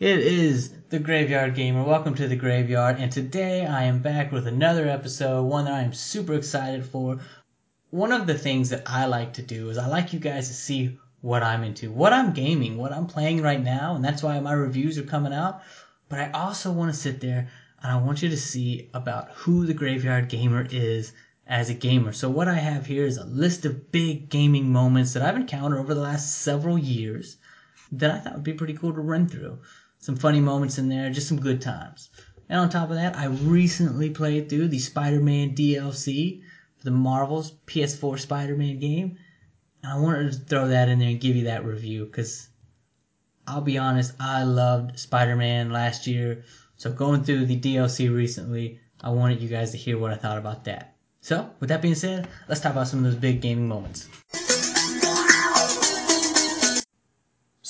It is the Graveyard Gamer. Welcome to the Graveyard, and today I am back with another episode, one that I am super excited for. One of the things that I like to do is I like you guys to see what I'm into, what I'm gaming, what I'm playing right now, and that's why my reviews are coming out. But I also want to sit there and I want you to see about who the Graveyard Gamer is as a gamer. So what I have here is a list of big gaming moments that I've encountered over the last several years that I thought would be pretty cool to run through some funny moments in there, just some good times. And on top of that, I recently played through the Spider-Man DLC for the Marvel's PS4 Spider-Man game. And I wanted to throw that in there and give you that review because I'll be honest, I loved Spider-Man last year. So going through the DLC recently, I wanted you guys to hear what I thought about that. So, with that being said, let's talk about some of those big gaming moments.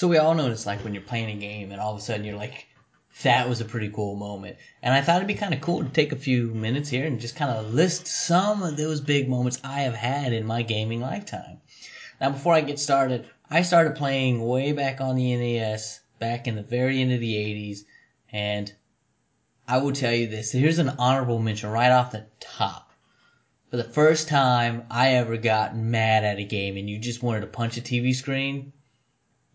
So we all it's like when you're playing a game and all of a sudden you're like, that was a pretty cool moment. And I thought it'd be kind of cool to take a few minutes here and just kind of list some of those big moments I have had in my gaming lifetime. Now, before I get started, I started playing way back on the NES, back in the very end of the 80s, and I will tell you this. Here's an honorable mention right off the top. For the first time I ever got mad at a game and you just wanted to punch a TV screen,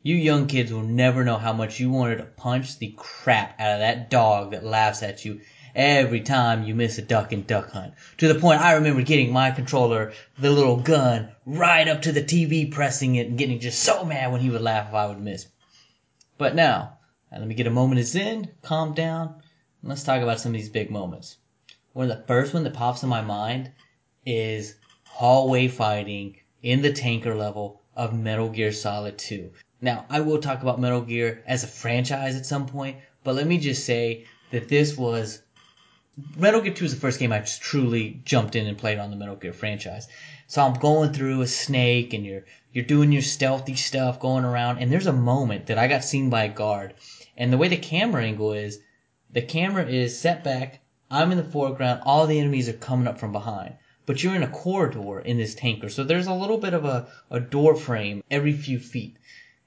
you young kids will never know how much you wanted to punch the crap out of that dog that laughs at you every time you miss a duck in duck hunt. To the point I remember getting my controller, the little gun, right up to the TV, pressing it and getting just so mad when he would laugh if I would miss. But now, uh, let me get a moment of zen, calm down, and let's talk about some of these big moments. One of the first one that pops in my mind is hallway fighting in the tanker level of Metal Gear Solid 2. Now, I will talk about Metal Gear as a franchise at some point, but let me just say that this was Metal Gear 2 is the first game I truly jumped in and played on the Metal Gear franchise. So I'm going through a snake and you're you're doing your stealthy stuff going around and there's a moment that I got seen by a guard. And the way the camera angle is, the camera is set back, I'm in the foreground, all the enemies are coming up from behind. But you're in a corridor in this tanker, so there's a little bit of a, a door frame every few feet.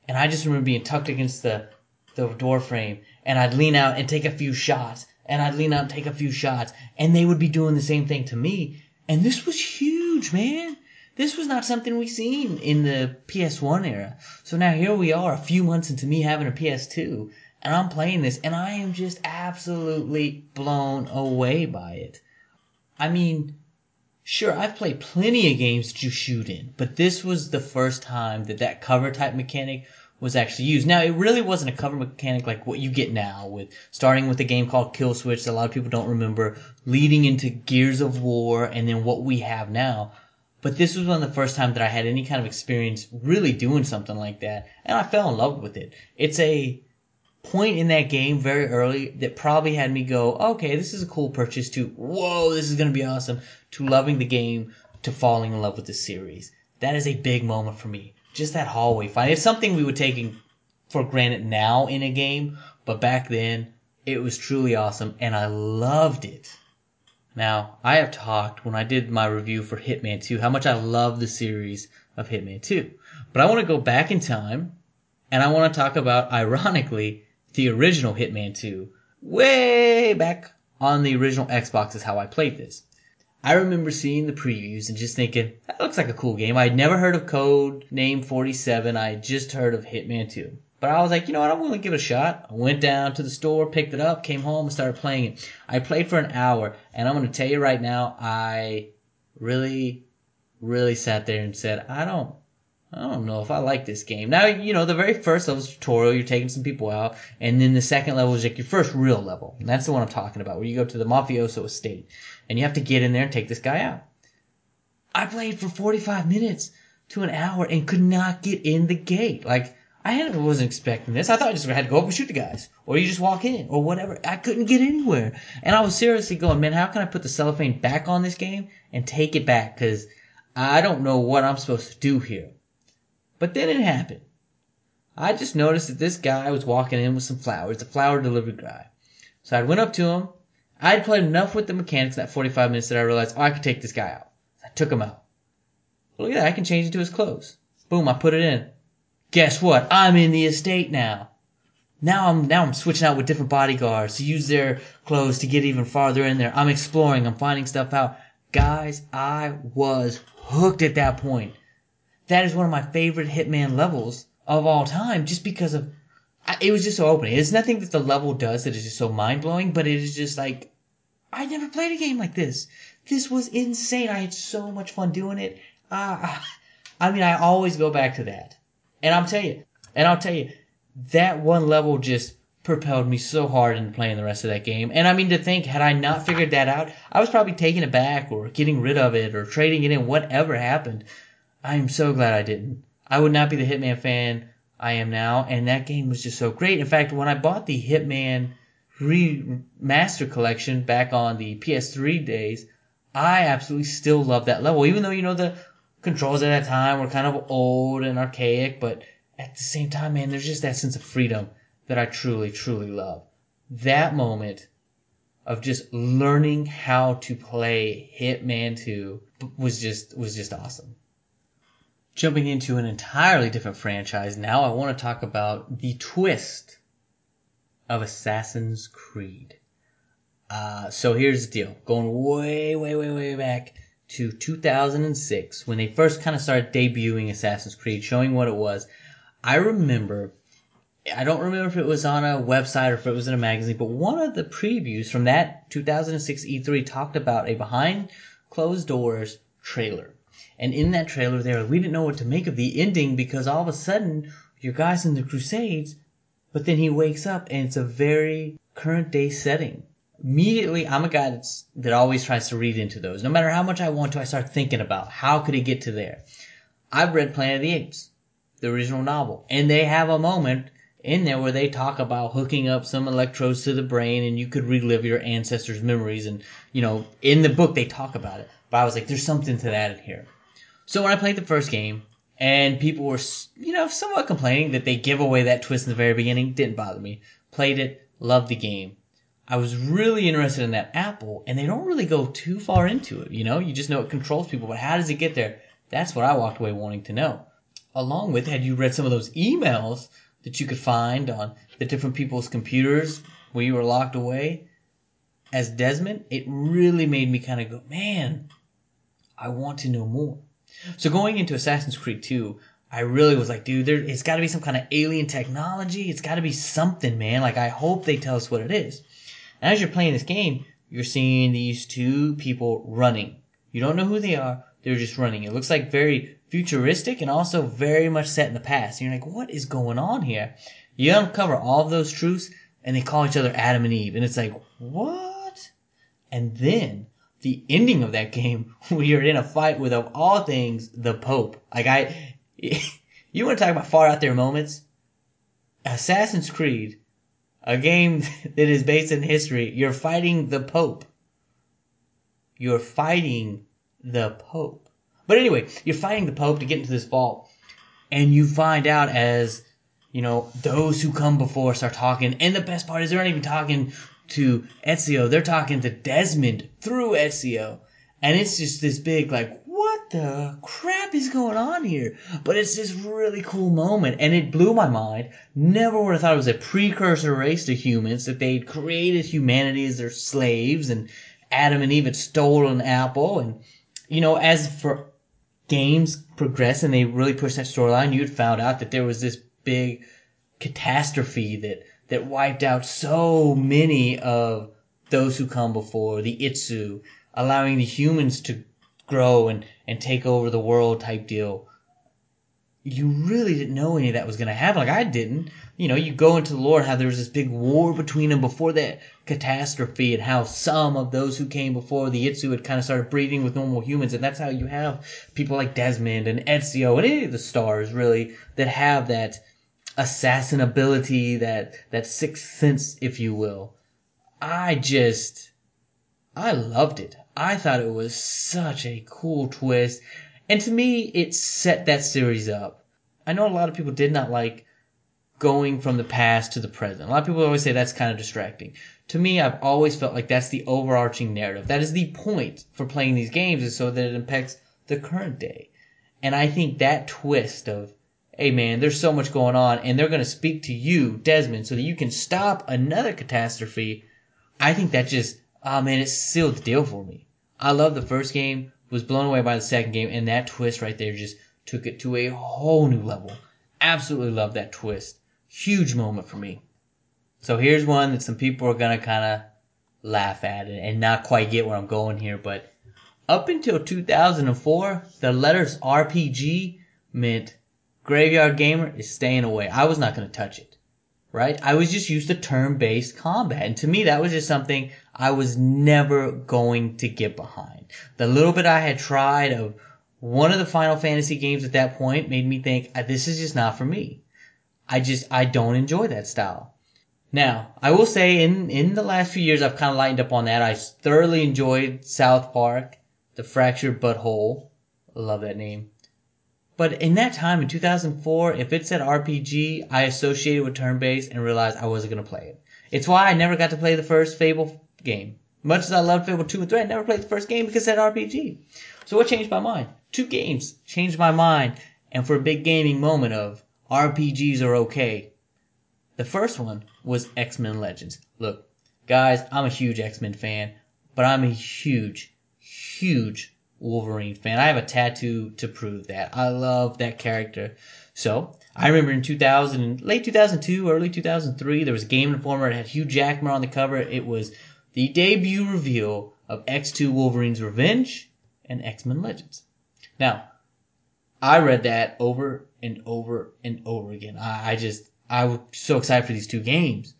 And I just remember being tucked against the, the door frame and I'd lean out and take a few shots and I'd lean out and take a few shots and they would be doing the same thing to me. And this was huge, man. This was not something we seen in the PS1 era. So now here we are a few months into me having a PS2 and I'm playing this and I am just absolutely blown away by it. I mean, Sure, I've played plenty of games to shoot in, but this was the first time that that cover type mechanic was actually used. Now, it really wasn't a cover mechanic like what you get now with starting with a game called Kill Switch that a lot of people don't remember, leading into Gears of War, and then what we have now. But this was one of the first times that I had any kind of experience really doing something like that, and I fell in love with it. It's a point in that game very early that probably had me go, okay, this is a cool purchase to, whoa, this is going to be awesome, to loving the game, to falling in love with the series. That is a big moment for me. Just that hallway fight. It's something we would take for granted now in a game, but back then, it was truly awesome and I loved it. Now, I have talked when I did my review for Hitman 2 how much I love the series of Hitman 2. But I want to go back in time and I want to talk about, ironically, the original Hitman 2 way back on the original Xbox is how I played this. I remember seeing the previews and just thinking, that looks like a cool game. I had never heard of Code Name 47. I had just heard of Hitman 2. But I was like, you know what, I'm willing to give it a shot. I went down to the store, picked it up, came home, and started playing it. I played for an hour, and I'm going to tell you right now, I really, really sat there and said, I don't, I don't know if I like this game. Now, you know, the very first level is tutorial, you're taking some people out, and then the second level is like your first real level. And that's the one I'm talking about, where you go to the mafioso estate, and you have to get in there and take this guy out. I played for 45 minutes to an hour and could not get in the gate. Like, I wasn't expecting this. I thought I just had to go up and shoot the guys, or you just walk in, or whatever. I couldn't get anywhere, and I was seriously going, man, how can I put the cellophane back on this game and take it back? Because I don't know what I'm supposed to do here. But then it happened. I just noticed that this guy was walking in with some flowers, the flower delivery guy. So I went up to him. I'd played enough with the mechanics in that 45 minutes that I realized, oh, I could take this guy out. I took him out. Look at that, I can change into his clothes. Boom, I put it in. Guess what? I'm in the estate now. Now I'm now I'm switching out with different bodyguards to use their clothes to get even farther in there. I'm exploring. I'm finding stuff out. Guys, I was hooked at that point. That is one of my favorite Hitman levels of all time, just because of it was just so open. It's nothing that the level does that is just so mind blowing, but it is just like I never played a game like this. This was insane. I had so much fun doing it. Uh, I mean, I always go back to that, and I'll tell you, and I'll tell you, that one level just propelled me so hard into playing the rest of that game. And I mean, to think, had I not figured that out, I was probably taking it back or getting rid of it or trading it in, whatever happened. I am so glad I didn't. I would not be the Hitman fan I am now, and that game was just so great. In fact, when I bought the Hitman remaster collection back on the PS3 days, I absolutely still love that level, even though you know the controls at that time were kind of old and archaic, but at the same time, man, there's just that sense of freedom that I truly, truly love. That moment of just learning how to play Hitman 2 was just was just awesome. Jumping into an entirely different franchise now, I want to talk about the twist of Assassin's Creed. Uh, so here's the deal. Going way, way, way, way back to 2006 when they first kind of started debuting Assassin's Creed, showing what it was. I remember, I don't remember if it was on a website or if it was in a magazine, but one of the previews from that 2006 E3 talked about a behind closed doors trailer. And in that trailer there, we didn't know what to make of the ending because all of a sudden, your guy's in the Crusades, but then he wakes up and it's a very current day setting. Immediately, I'm a guy that's, that always tries to read into those. No matter how much I want to, I start thinking about how could it get to there. I've read Planet of the Apes, the original novel, and they have a moment in there where they talk about hooking up some electrodes to the brain and you could relive your ancestors' memories. And, you know, in the book they talk about it. But I was like, there's something to that in here. So when I played the first game, and people were, you know, somewhat complaining that they give away that twist in the very beginning, didn't bother me. Played it, loved the game. I was really interested in that apple, and they don't really go too far into it, you know? You just know it controls people, but how does it get there? That's what I walked away wanting to know. Along with, had you read some of those emails that you could find on the different people's computers where you were locked away as Desmond, it really made me kind of go, man, I want to know more. So going into Assassin's Creed 2, I really was like, dude, there, it's got to be some kind of alien technology. It's got to be something, man. Like, I hope they tell us what it is. And as you're playing this game, you're seeing these two people running. You don't know who they are. They're just running. It looks like very futuristic and also very much set in the past. And you're like, what is going on here? You uncover all of those truths and they call each other Adam and Eve. And it's like, what? And then the ending of that game, we are in a fight with, of all things, the Pope. Like I, you want to talk about far out there moments? Assassin's Creed, a game that is based in history. You're fighting the Pope. You're fighting the Pope. But anyway, you're fighting the Pope to get into this vault, and you find out as you know those who come before start talking. And the best part is they're not even talking to Ezio. They're talking to Desmond through Ezio. And it's just this big, like, what the crap is going on here? But it's this really cool moment, and it blew my mind. Never would have thought it was a precursor race to humans, that they'd created humanity as their slaves, and Adam and Eve had stolen an apple. And, you know, as for games progress and they really pushed that storyline, you'd found out that there was this big catastrophe that that wiped out so many of those who come before, the Isu, allowing the humans to grow and, and take over the world type deal. You really didn't know any of that was going to happen. Like I didn't. You know, you go into the lore how there was this big war between them before that catastrophe and how some of those who came before the Isu had kind of started breeding with normal humans. And that's how you have people like Desmond and Ezio and any of the stars really that have that assassin ability, that that sixth sense, if you will. I just I loved it. I thought it was such a cool twist. And to me, it set that series up. I know a lot of people did not like going from the past to the present. A lot of people always say that's kind of distracting. To me, I've always felt like that's the overarching narrative. That is the point for playing these games is so that it impacts the current day. And I think that twist of hey man, there's so much going on, and they're going to speak to you, Desmond, so that you can stop another catastrophe. I think that just, oh man, it sealed the deal for me. I love the first game, was blown away by the second game, and that twist right there just took it to a whole new level. Absolutely love that twist. Huge moment for me. So here's one that some people are gonna kind of laugh at and not quite get where I'm going here, but up until 2004, the letters RPG meant Graveyard Gamer is staying away. I was not to touch it. Right? I was just used to turn-based combat. And to me, that was just something I was never going to get behind. The little bit I had tried of one of the Final Fantasy games at that point made me think, uh, this is just not for me. I just, I don't enjoy that style. Now, I will say in, in the last few years, I've kind of lightened up on that. I thoroughly enjoyed South Park, The Fractured But Whole. I love that name. But in that time, in 2004, if it said RPG, I associated with turn-based and realized I wasn't going to play it. It's why I never got to play the first Fable game. Much as I loved Fable 2 and 3, I never played the first game because it said RPG. So what changed my mind? Two games changed my mind, and for a big gaming moment of RPGs are okay. The first one was X-Men Legends. Look, guys, I'm a huge X-Men fan, but I'm a huge, huge Wolverine fan. I have a tattoo to prove that. I love that character. So I remember in 2000, late 2002, early 2003, there was a Game Informer. It had Hugh Jackman on the cover. It was the debut reveal of X2 Wolverine's Revenge and X-Men Legends. Now, I read that over and over and over again. I, I just, I was so excited for these two games.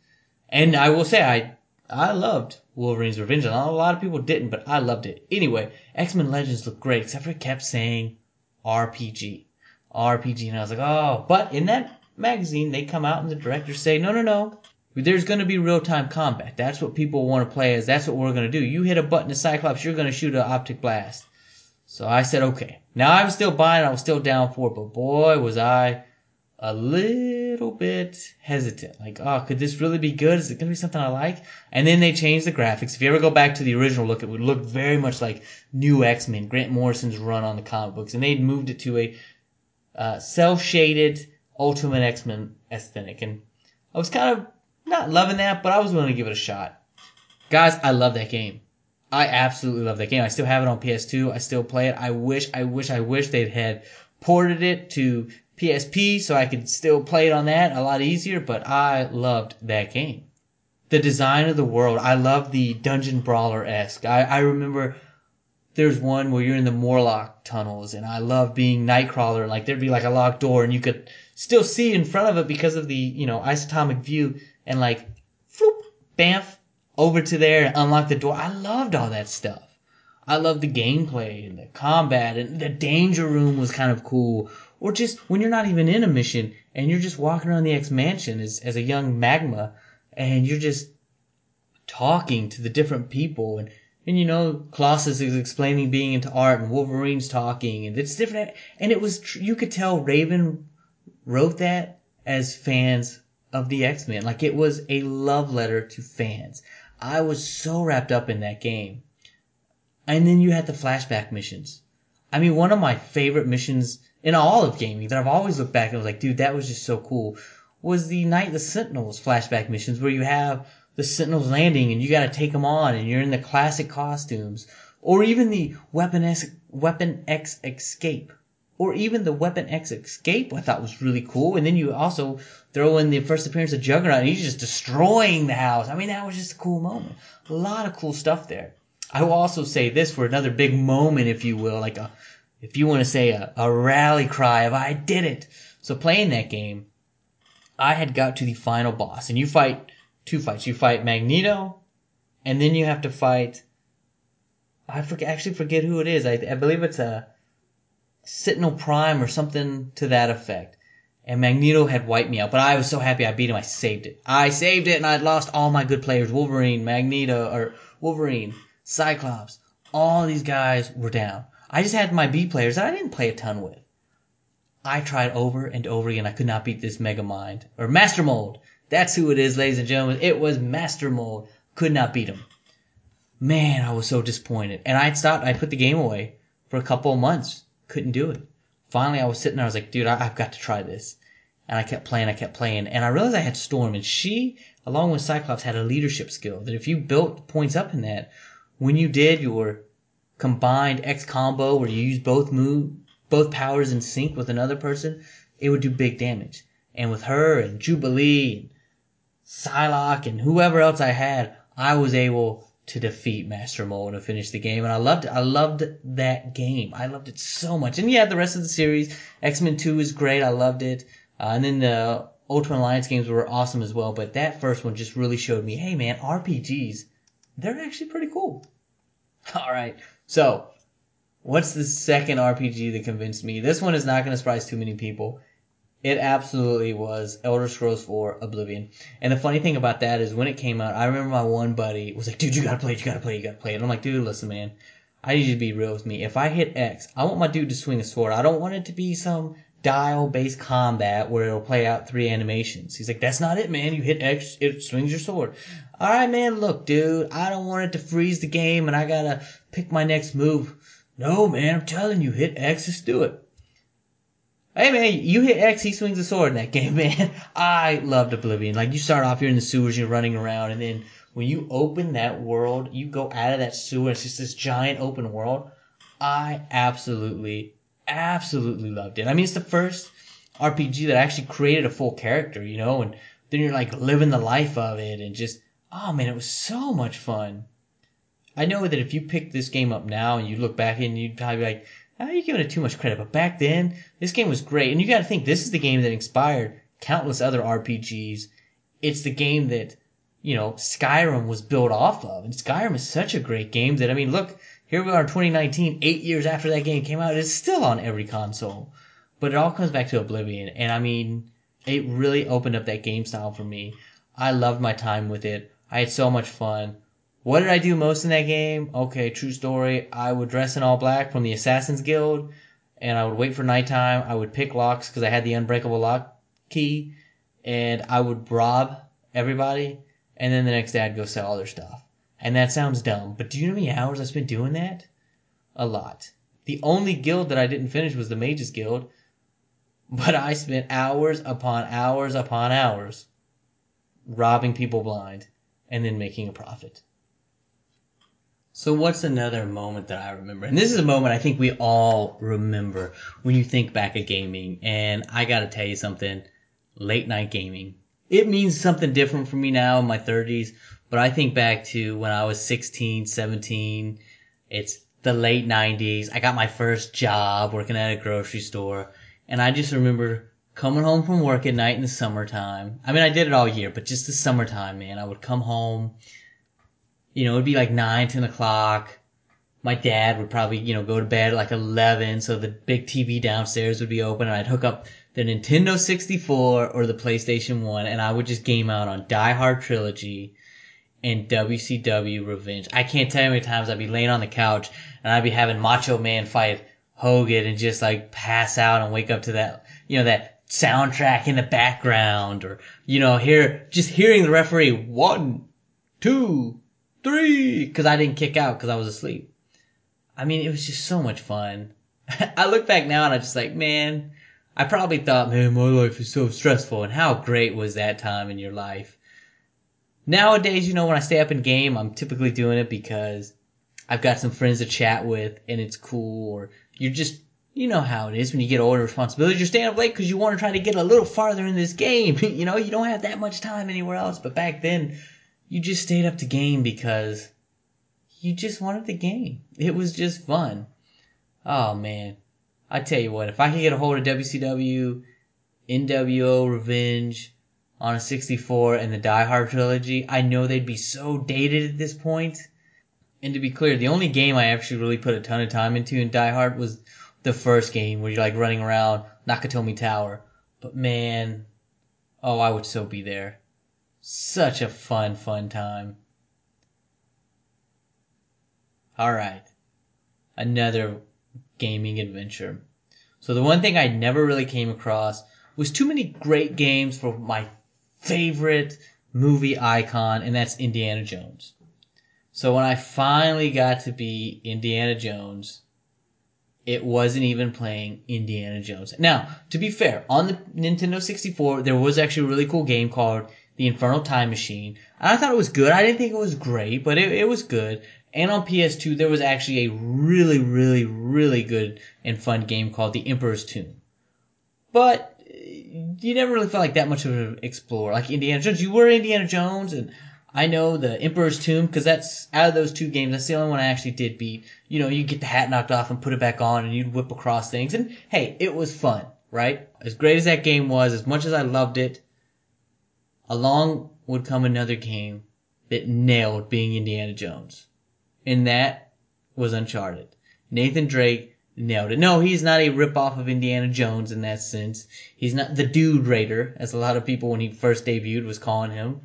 And I will say, I I loved Wolverine's Revenge. A lot of people didn't, but I loved it. Anyway, X-Men Legends looked great, except for it kept saying RPG. RPG, and I was like, oh. But in that magazine, they come out and the directors say, no, no, no. There's going to be real-time combat. That's what people want to play as. That's what we're going to do. You hit a button to Cyclops, you're going to shoot an optic blast. So I said, okay. Now I was still buying, I was still down for it, but boy, was I a little bit hesitant. Like, oh, could this really be good? Is it going to be something I like? And then they changed the graphics. If you ever go back to the original look, it would look very much like New X-Men, Grant Morrison's run on the comic books. And they'd moved it to a uh, cel-shaded Ultimate X-Men aesthetic. And I was kind of not loving that, but I was willing to give it a shot. Guys, I love that game. I absolutely love that game. I still have it on PS2. I still play it. I wish, I wish, I wish they'd had ported it to PSP so I could still play it on that a lot easier, but I loved that game. The design of the world, I love the dungeon brawler esque. I, I remember there's one where you're in the Morlock tunnels, and I love being Nightcrawler. Like there'd be like a locked door, and you could still see in front of it because of the you know isotomic view, and like, floop, bamf, over to there and unlock the door. I loved all that stuff. I loved the gameplay and the combat, and the danger room was kind of cool or just when you're not even in a mission and you're just walking around the X mansion as, as a young magma and you're just talking to the different people and and you know Colossus is explaining being into art and Wolverine's talking and it's different and it was you could tell Raven wrote that as fans of the X-Men like it was a love letter to fans I was so wrapped up in that game. And then you had the flashback missions. I mean one of my favorite missions in all of gaming that I've always looked back and was like, dude, that was just so cool, was the Night of the Sentinels flashback missions where you have the Sentinels landing and you got to take them on and you're in the classic costumes, or even the Weapon X, Weapon X Escape, or even the Weapon X Escape I thought was really cool. And then you also throw in the first appearance of Juggernaut and he's just destroying the house. I mean, that was just a cool moment. A lot of cool stuff there. I will also say this for another big moment, if you will, like a if you want to say a, a rally cry of I did it. So playing that game, I had got to the final boss, and you fight two fights. You fight Magneto, and then you have to fight. I forget, actually forget who it is. I, I believe it's a Sentinel Prime or something to that effect. And Magneto had wiped me out, but I was so happy I beat him. I saved it. I saved it, and I'd lost all my good players: Wolverine, Magneto, or Wolverine, Cyclops. All these guys were down. I just had my B players that I didn't play a ton with. I tried over and over again. I could not beat this Mega Mind or Master Mold. That's who it is, ladies and gentlemen. It was Master Mold. Could not beat him. Man, I was so disappointed. And I'd stopped. I put the game away for a couple of months. Couldn't do it. finally I was sitting there, I was like, dude, I, I've got to try this. And I kept playing, I kept playing, and I realized I had Storm, and she, along with Cyclops, had a leadership skill that if you built points up in that, when you did your combined X combo where you use both move, both powers in sync with another person, it would do big damage. And with her and Jubilee and Psylocke and whoever else I had, I was able to defeat Master Mold and to finish the game. And I loved it. I loved that game. I loved it so much. And yeah, the rest of the series, X-Men 2 is great. I loved it. Uh, and then the Ultimate Alliance games were awesome as well. But that first one just really showed me, hey man, RPGs, they're actually pretty cool. All right. So, what's the second RPG that convinced me? This one is not going to surprise too many people. It absolutely was Elder Scrolls 4 Oblivion. And the funny thing about that is when it came out, I remember my one buddy was like, dude, you gotta play it, you gotta play it, you gotta play it. And I'm like, dude, listen, man, I need you to be real with me. If I hit X, I want my dude to swing a sword. I don't want it to be some dial based combat where it'll play out three animations. He's like, that's not it, man. You hit X, it swings your sword. Alright, man, look, dude, I don't want it to freeze the game and I gotta pick my next move. No, man, I'm telling you, hit X, just do it. Hey man, you hit X, he swings a sword in that game, man. I loved Oblivion. Like you start off, you're in the sewers, you're running around, and then when you open that world, you go out of that sewer, it's just this giant open world. I absolutely, absolutely loved it. I mean, it's the first RPG that actually created a full character, you know, and then you're like living the life of it and just, oh man, it was so much fun. I know that if you pick this game up now and you look back and you'd probably be like, are you giving it too much credit? But back then, this game was great. And you gotta think, this is the game that inspired countless other RPGs. It's the game that, you know, Skyrim was built off of. And Skyrim is such a great game that, I mean, look, here we are in 2019, eight years after that game came out, it's still on every console. But it all comes back to Oblivion. And I mean, it really opened up that game style for me. I loved my time with it. I had so much fun. What did I do most in that game? Okay, true story. I would dress in all black from the Assassin's Guild, and I would wait for nighttime. I would pick locks because I had the unbreakable lock key, and I would rob everybody, and then the next day I'd go sell all their stuff. And that sounds dumb, but do you know how many hours I spent doing that? A lot. The only guild that I didn't finish was the Mages Guild, but I spent hours upon hours upon hours robbing people blind and then making a profit. So what's another moment that I remember? And this is a moment I think we all remember when you think back at gaming. And I gotta tell you something, late night gaming. It means something different for me now in my 30s, but I think back to when I was 16, 17. It's the late 90s. I got my first job working at a grocery store. And I just remember coming home from work at night in the summertime. I mean, I did it all year, but just the summertime, man. I would come home you know, it'd be like nine, ten o'clock. My dad would probably, you know, go to bed at like 11, so the big TV downstairs would be open and I'd hook up the Nintendo 64 or the PlayStation 1 and I would just game out on Die Hard Trilogy and WCW Revenge. I can't tell you how many times I'd be laying on the couch and I'd be having Macho Man fight Hogan and just like pass out and wake up to that, you know, that soundtrack in the background or, you know, hear, just hearing the referee, one, two, three, because I didn't kick out because I was asleep. I mean, it was just so much fun. I look back now and I'm just like, man, I probably thought, man, my life is so stressful. And how great was that time in your life? Nowadays, you know, when I stay up in game, I'm typically doing it because I've got some friends to chat with and it's cool or you're just, you know how it is when you get older responsibilities. You're staying up late because you want to try to get a little farther in this game. you know, you don't have that much time anywhere else. But back then, you just stayed up to game because you just wanted the game. It was just fun. Oh man. I tell you what, if I could get a hold of WCW, NWO Revenge on a 64 and the Die Hard trilogy, I know they'd be so dated at this point. And to be clear, the only game I actually really put a ton of time into in Die Hard was the first game where you're like running around Nakatomi Tower. But man, oh, I would so be there. Such a fun, fun time. Alright. Another gaming adventure. So the one thing I never really came across was too many great games for my favorite movie icon, and that's Indiana Jones. So when I finally got to be Indiana Jones, it wasn't even playing Indiana Jones. Now, to be fair, on the Nintendo 64, there was actually a really cool game called The Infernal Time Machine. And I thought it was good. I didn't think it was great, but it, it was good. And on PS2, there was actually a really, really, really good and fun game called The Emperor's Tomb. But eh, you never really felt like that much of an explorer. Like Indiana Jones, you were Indiana Jones, and I know the Emperor's Tomb because that's out of those two games, that's the only one I actually did beat. You know, you get the hat knocked off and put it back on, and you'd whip across things, and hey, it was fun, right? As great as that game was, as much as I loved it, along would come another game that nailed being Indiana Jones, and that was Uncharted. Nathan Drake nailed it. No, he's not a ripoff of Indiana Jones in that sense. He's not the Dude Raider, as a lot of people when he first debuted was calling him.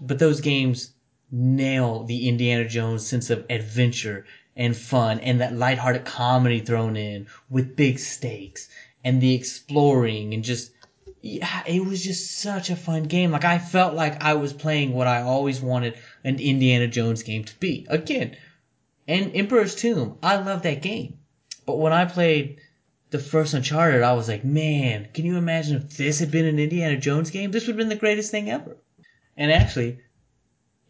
But those games nail the Indiana Jones sense of adventure and fun and that lighthearted comedy thrown in with big stakes and the exploring and just yeah, it was just such a fun game. Like I felt like I was playing what I always wanted an Indiana Jones game to be. Again, and Emperor's Tomb, I love that game. But when I played the first Uncharted, I was like, man, can you imagine if this had been an Indiana Jones game? This would have been the greatest thing ever. And actually,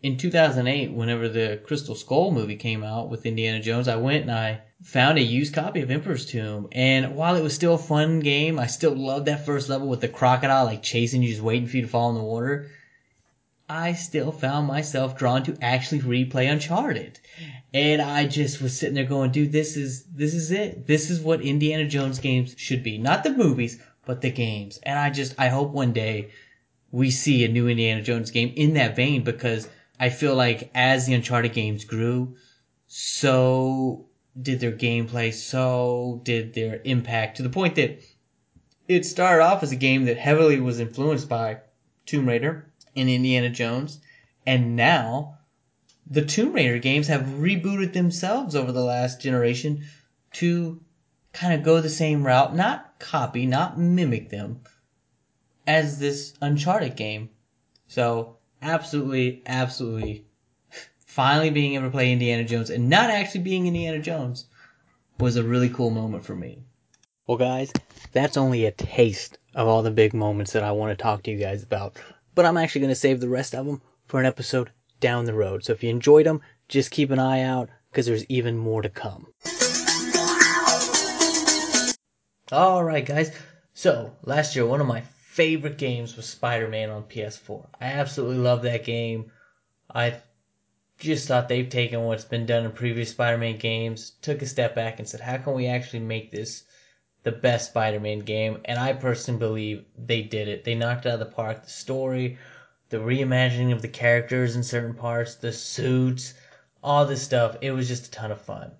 in 2008, whenever the Crystal Skull movie came out with Indiana Jones, I went and I found a used copy of Emperor's Tomb. And while it was still a fun game, I still loved that first level with the crocodile like chasing you, just waiting for you to fall in the water. I still found myself drawn to actually replay Uncharted. And I just was sitting there going, dude, this is, this is it. This is what Indiana Jones games should be. Not the movies, but the games. And I just, I hope one day we see a new Indiana Jones game in that vein because I feel like as the Uncharted games grew, so did their gameplay, so did their impact to the point that it started off as a game that heavily was influenced by Tomb Raider and Indiana Jones, and now the Tomb Raider games have rebooted themselves over the last generation to kind of go the same route, not copy, not mimic them, as this Uncharted game. So absolutely, absolutely, finally being able to play Indiana Jones and not actually being Indiana Jones was a really cool moment for me. Well, guys, that's only a taste of all the big moments that I want to talk to you guys about. But I'm actually going to save the rest of them for an episode down the road. So if you enjoyed them, just keep an eye out because there's even more to come. Alright, guys. So, last year, one of my favorite games was Spider Man on PS4. I absolutely love that game. I just thought they've taken what's been done in previous Spider Man games, took a step back, and said, how can we actually make this the best Spider Man game? And I personally believe they did it. They knocked it out of the park. The story, the reimagining of the characters in certain parts, the suits, all this stuff. It was just a ton of fun.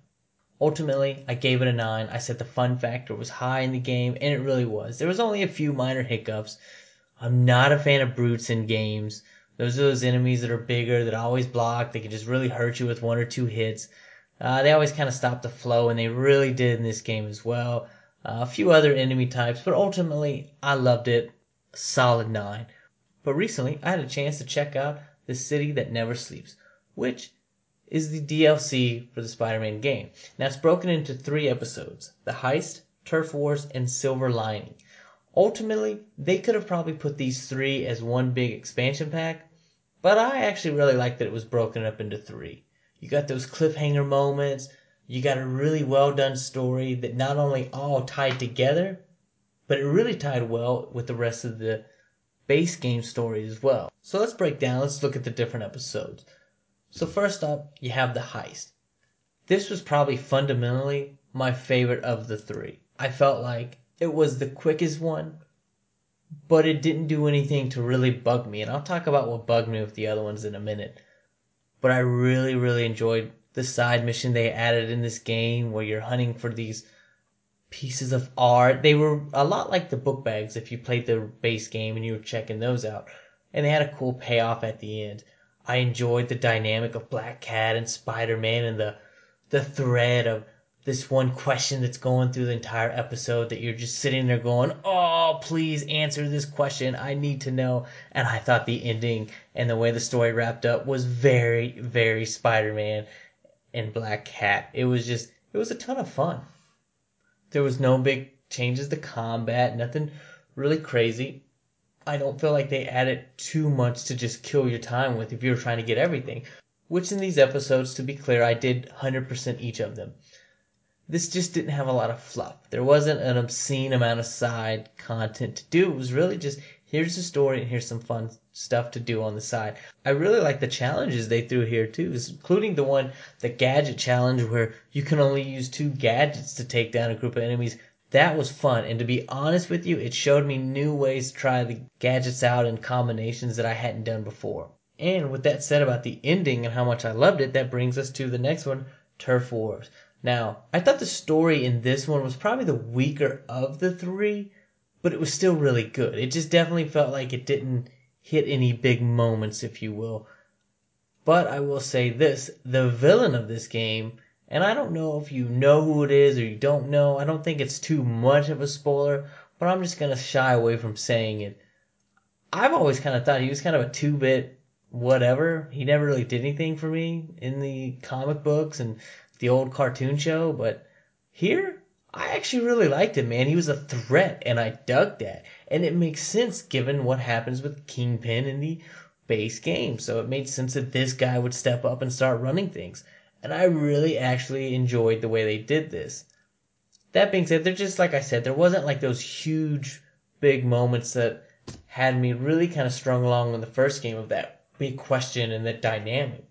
Ultimately, I gave it a 9. I said the fun factor was high in the game, and it really was. There was only a few minor hiccups. I'm not a fan of brutes in games. Those are those enemies that are bigger, that always block, they can just really hurt you with one or two hits. Uh, they always kind of stop the flow, and they really did in this game as well. Uh, a few other enemy types, but ultimately, I loved it. Solid 9. But recently, I had a chance to check out The City That Never Sleeps, which is the DLC for the Spider-Man game. Now it's broken into three episodes: the heist, turf wars, and silver lining. Ultimately, they could have probably put these three as one big expansion pack, but I actually really like that it was broken up into three. You got those cliffhanger moments. You got a really well done story that not only all tied together, but it really tied well with the rest of the base game story as well. So let's break down. Let's look at the different episodes. So first up, you have the heist. This was probably fundamentally my favorite of the three. I felt like it was the quickest one, but it didn't do anything to really bug me. And I'll talk about what bugged me with the other ones in a minute. But I really, really enjoyed the side mission they added in this game where you're hunting for these pieces of art. They were a lot like the book bags if you played the base game and you were checking those out. And they had a cool payoff at the end. I enjoyed the dynamic of Black Cat and Spider Man and the the thread of this one question that's going through the entire episode that you're just sitting there going, Oh, please answer this question. I need to know. And I thought the ending and the way the story wrapped up was very, very Spider Man and Black Cat. It was just, it was a ton of fun. There was no big changes to combat, nothing really crazy. I don't feel like they added too much to just kill your time with if you're trying to get everything. Which in these episodes, to be clear, I did 100% each of them. This just didn't have a lot of fluff. There wasn't an obscene amount of side content to do. It was really just here's the story and here's some fun stuff to do on the side. I really like the challenges they threw here too, including the one, the gadget challenge where you can only use two gadgets to take down a group of enemies. That was fun. And to be honest with you, it showed me new ways to try the gadgets out in combinations that I hadn't done before. And with that said about the ending and how much I loved it, that brings us to the next one, Turf Wars. Now, I thought the story in this one was probably the weaker of the three, but it was still really good. It just definitely felt like it didn't hit any big moments, if you will. But I will say this the villain of this game, and I don't know if you know who it is or you don't know, I don't think it's too much of a spoiler, but I'm just going to shy away from saying it. I've always kind of thought he was kind of a two bit whatever. He never really did anything for me in the comic books and the old cartoon show, but here I actually really liked him, man. He was a threat, and I dug that. And it makes sense given what happens with Kingpin in the base game. So it made sense that this guy would step up and start running things. And I really actually enjoyed the way they did this. That being said, they're just like I said, there wasn't like those huge, big moments that had me really kind of strung along in the first game of that big question and that dynamic.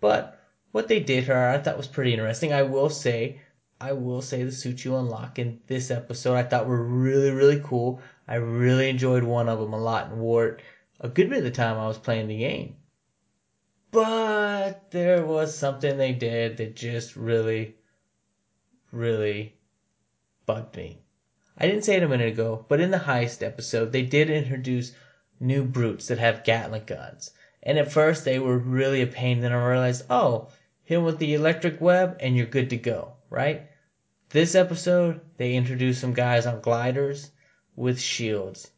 But what they did here I thought was pretty interesting. I will say I will say the suits you unlock in this episode I thought were really, really cool. I really enjoyed one of them a lot and wore it a good bit of the time I was playing the game. But there was something they did that just really, really bugged me. I didn't say it a minute ago, but in the heist episode, they did introduce new brutes that have Gatling guns. And at first they were really a pain, then I realized, oh, hit with the electric web and you're good to go, right? This episode, they introduced some guys on gliders with shields.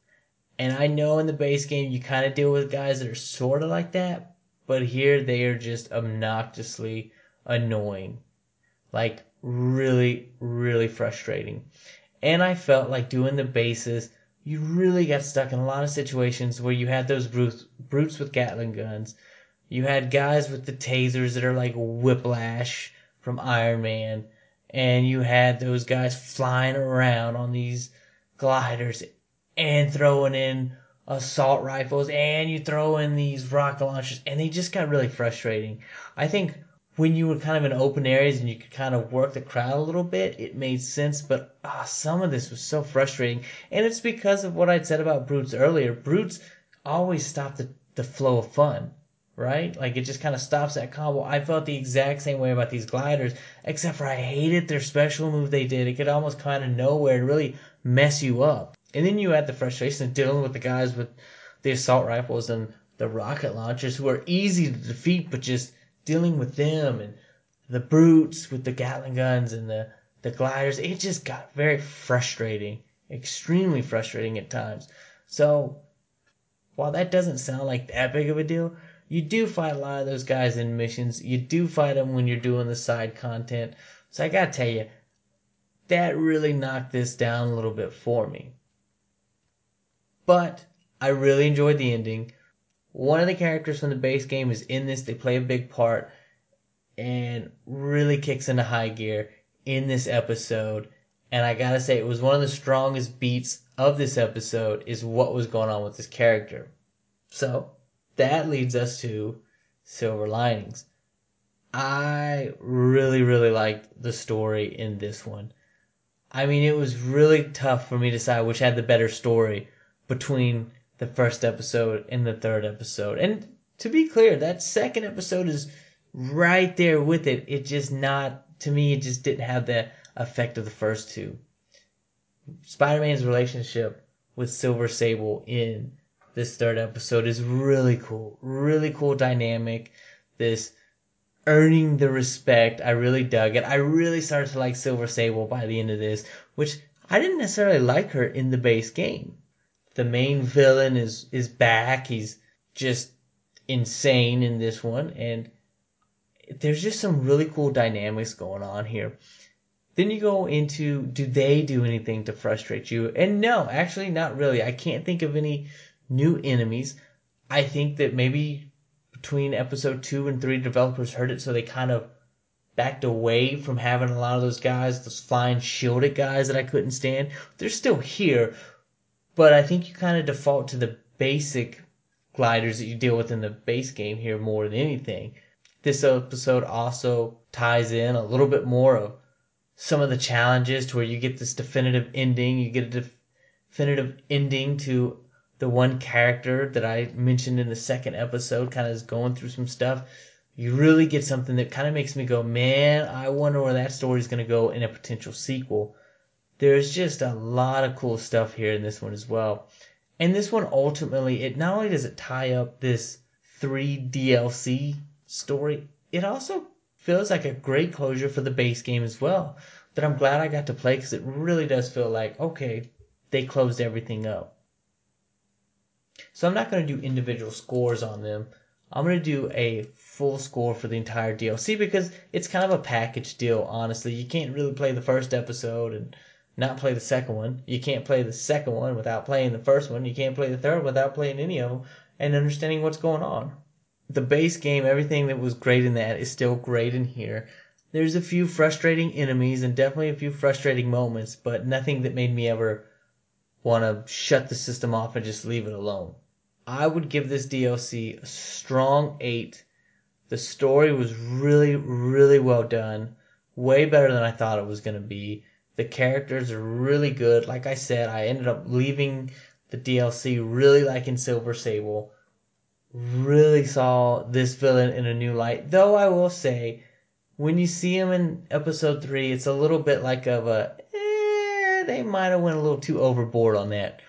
And I know in the base game you kind of deal with guys that are sort of like that, but here they are just obnoxiously annoying. Like really, really frustrating. And I felt like doing the bases, you really got stuck in a lot of situations where you had those brutes, brutes with Gatling guns you had guys with the tasers that are like Whiplash from Iron Man, and you had those guys flying around on these gliders and throwing in assault rifles, and you throw in these rocket launchers, and they just got really frustrating. I think when you were kind of in open areas and you could kind of work the crowd a little bit, it made sense. But ah, some of this was so frustrating, and it's because of what I'd said about brutes earlier. Brutes always stop the, the flow of fun right? Like it just kind of stops that combo. I felt the exact same way about these gliders, except for I hated their special move they did. It could almost kind of nowhere and really mess you up. And then you add the frustration of dealing with the guys with the assault rifles and the rocket launchers who are easy to defeat, but just dealing with them and the brutes with the Gatling guns and the, the gliders, it just got very frustrating, extremely frustrating at times. So while that doesn't sound like that big of a deal, you do fight a lot of those guys in missions. You do fight them when you're doing the side content. So I gotta tell you, that really knocked this down a little bit for me. But I really enjoyed the ending. One of the characters from the base game is in this. They play a big part and really kicks into high gear in this episode. And I gotta say, it was one of the strongest beats of this episode is what was going on with this character. So that leads us to Silver Linings. I really, really liked the story in this one. I mean, it was really tough for me to decide which had the better story between the first episode and the third episode. And to be clear, that second episode is right there with it. It just not, to me, it just didn't have the effect of the first two. Spider Man's relationship with Silver Sable in this third episode is really cool. Really cool dynamic. This earning the respect. I really dug it. I really started to like Silver Sable by the end of this, which I didn't necessarily like her in the base game. The main villain is is back. He's just insane in this one and there's just some really cool dynamics going on here. Then you go into do they do anything to frustrate you? And no, actually not really. I can't think of any new enemies. I think that maybe between episode two and three, developers heard it, so they kind of backed away from having a lot of those guys, those flying shielded guys that I couldn't stand. They're still here, but I think you kind of default to the basic gliders that you deal with in the base game here more than anything. This episode also ties in a little bit more of some of the challenges to where you get this definitive ending. You get a def- definitive ending to the one character that I mentioned in the second episode, kind of is going through some stuff. You really get something that kind of makes me go, man, I wonder where that story is going to go in a potential sequel. There's just a lot of cool stuff here in this one as well. And this one ultimately, it not only does it tie up this three DLC story, it also feels like a great closure for the base game as well. That I'm glad I got to play because it really does feel like, okay, they closed everything up. So I'm not going to do individual scores on them. I'm going to do a full score for the entire DLC because it's kind of a package deal, honestly. You can't really play the first episode and not play the second one. You can't play the second one without playing the first one. You can't play the third without playing any of them and understanding what's going on the base game, everything that was great in that is still great in here. There's a few frustrating enemies and definitely a few frustrating moments, but nothing that made me ever want to shut the system off and just leave it alone. I would give this DLC a strong 8. The story was really, really well done. Way better than I thought it was going to be. The characters are really good. Like I said, I ended up leaving the DLC really liking Silver Sable really saw this villain in a new light. Though I will say, when you see him in episode three, it's a little bit like of a eh, they might have went a little too overboard on that,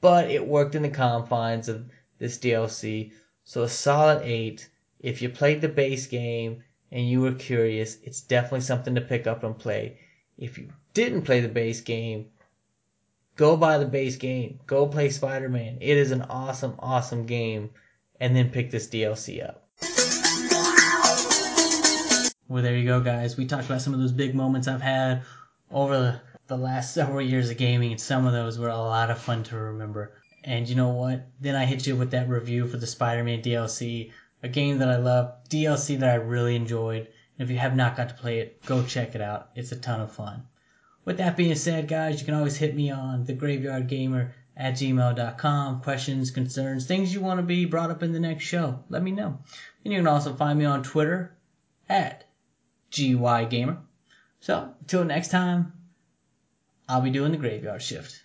but it worked in the confines of this DLC. So a solid eight. If you played the base game and you were curious, it's definitely something to pick up and play. If you didn't play the base game, go buy the base game. Go play Spider Man. It is an awesome, awesome game and then pick this DLC up. Well, there you go, guys. We talked about some of those big moments I've had over the, the last several years of gaming, and some of those were a lot of fun to remember. And you know what? Then I hit you with that review for the Spider Man DLC, a game that I love, DLC that I really enjoyed. And if you have not got to play it, go check it out. It's a ton of fun. With that being said, guys, you can always hit me on the Graveyard Gamer at gmail.com. Questions, concerns, things you want to be brought up in the next show. Let me know. And you can also find me on Twitter at GYGamer. So, until next time, I'll be doing the graveyard shift.